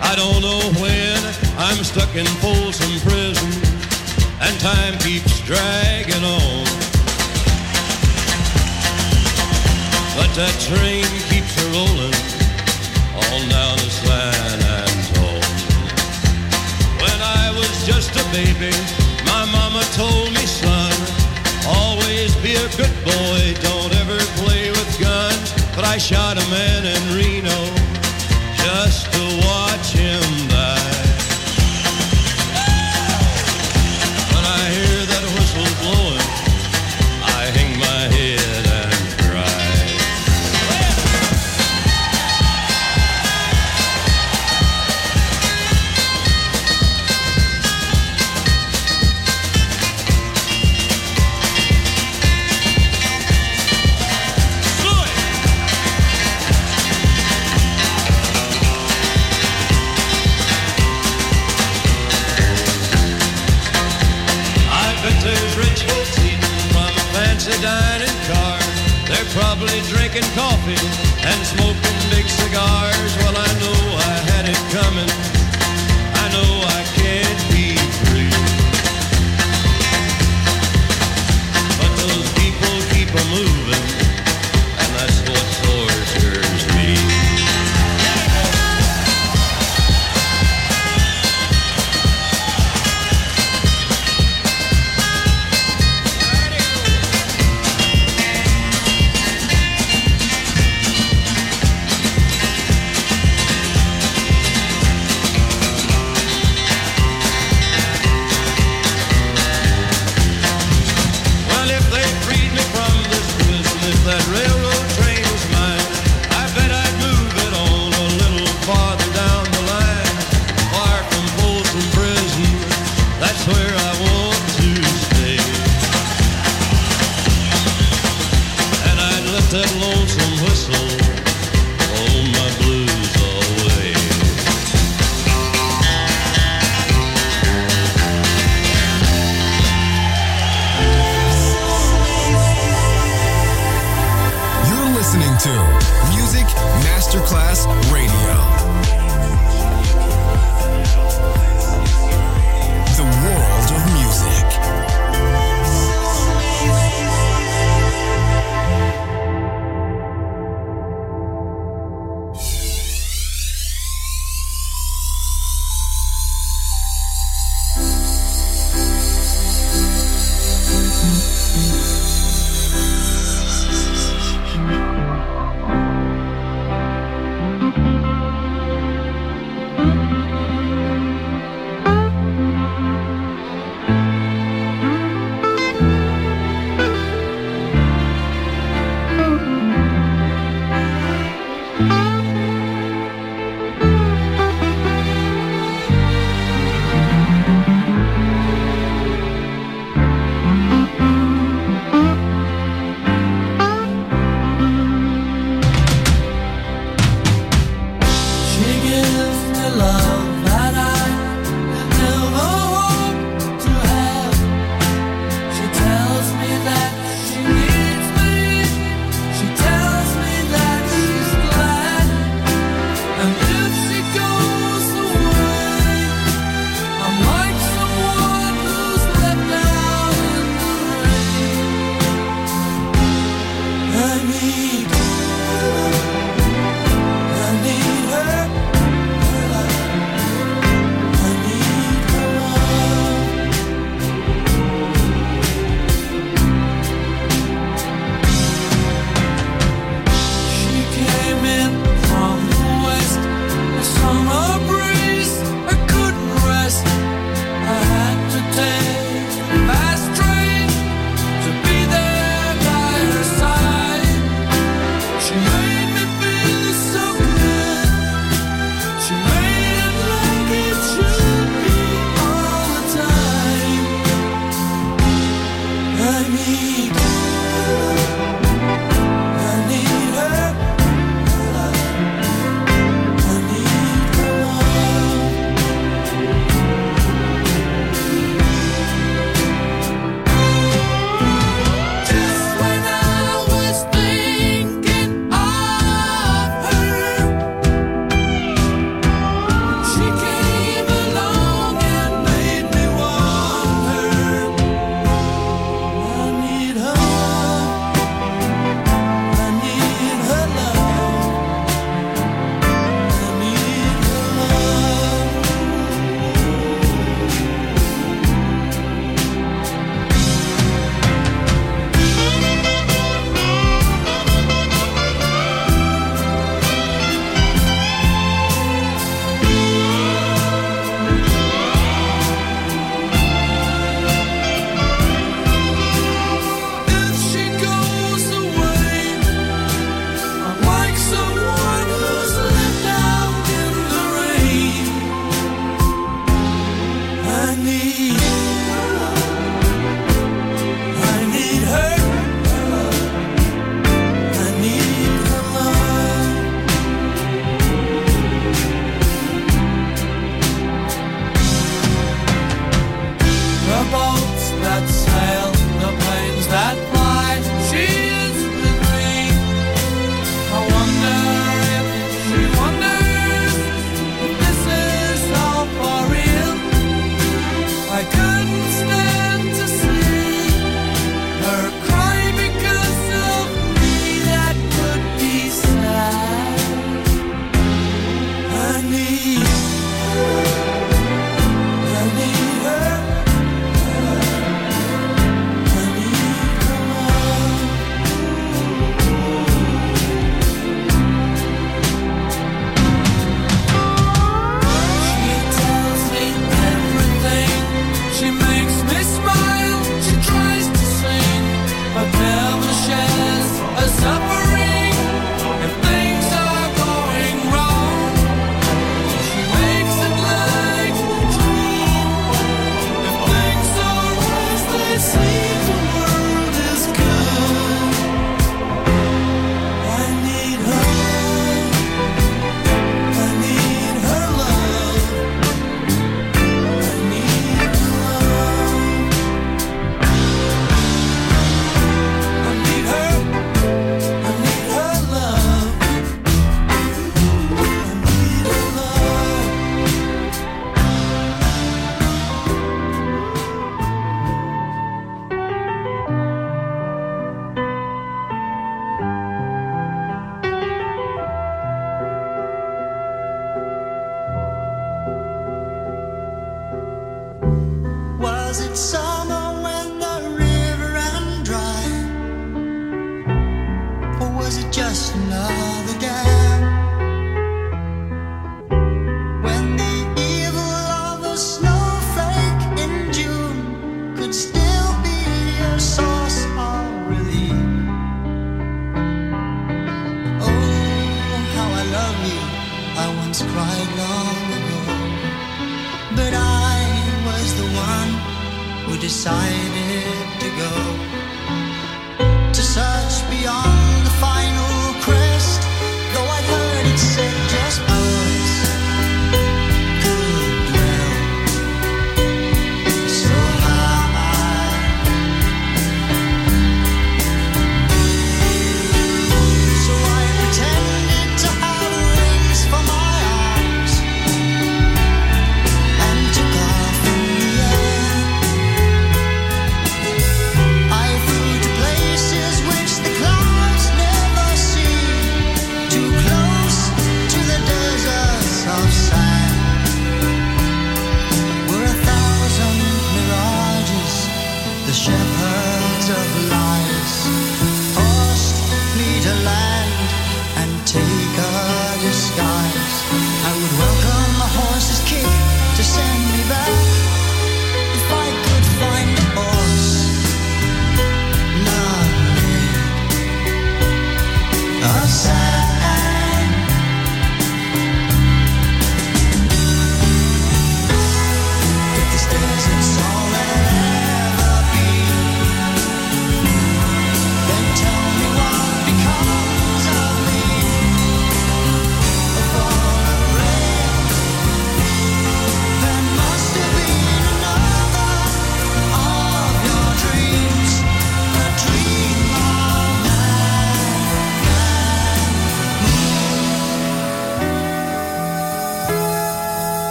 I don't know when I'm stuck in Folsom Prison and time keeps dragging on. But that train keeps a rolling on down the San Antone. When I was just a baby, my mama told me, son, always be a good boy, don't ever play with guns. But I shot a man in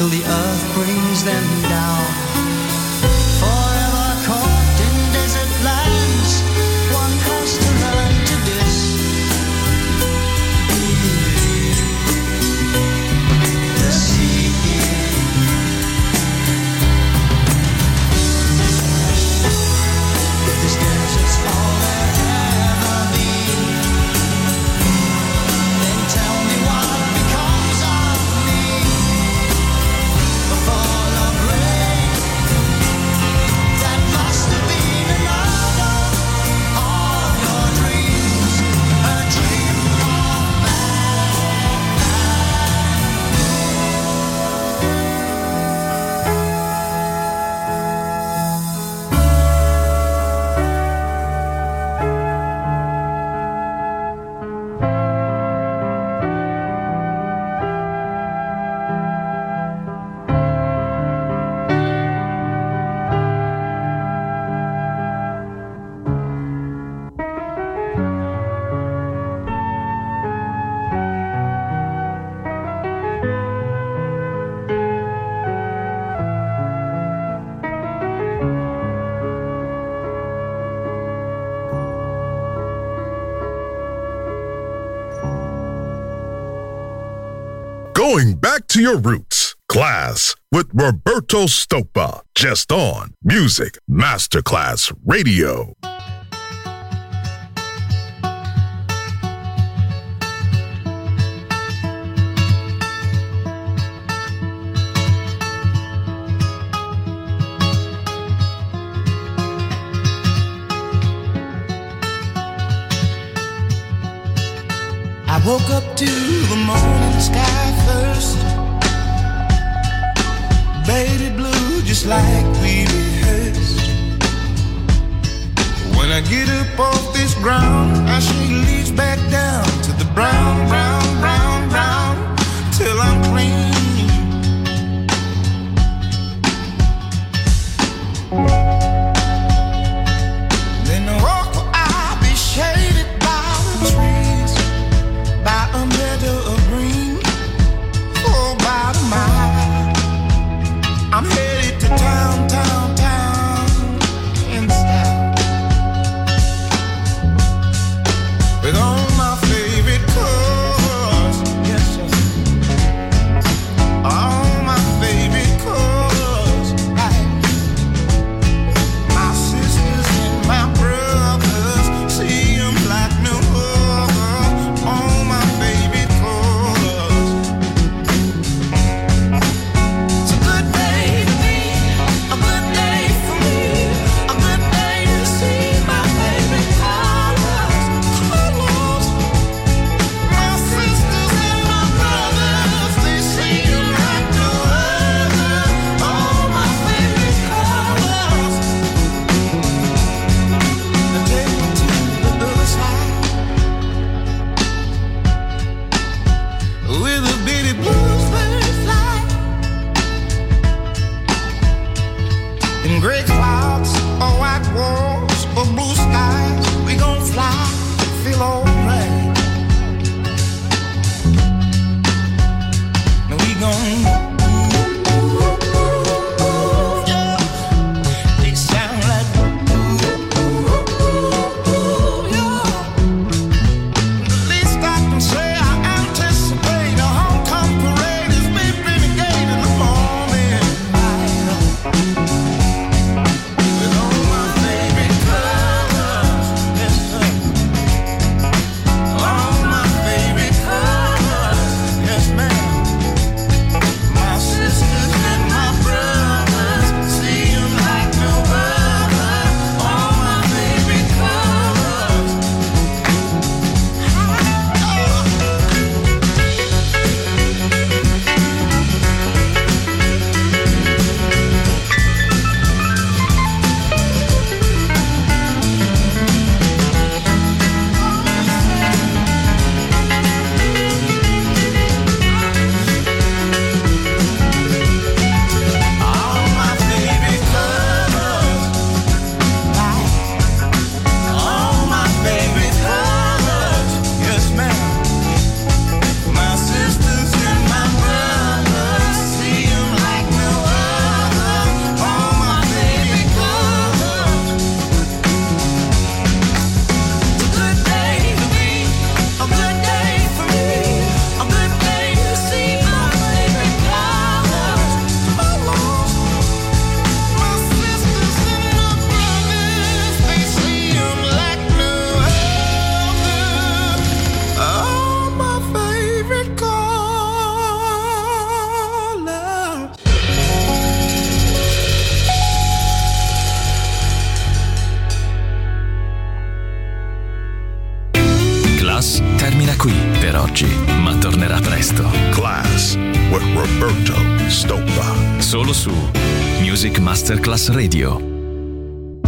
till the earth brings them down. your roots. Klass with Roberto Stoppa, just on Music Masterclass Radio. I woke up to the morning sky first Baby blue, just like we rehearsed. When I get up off this ground, I shake leaves back down to the brown, brown. Radio.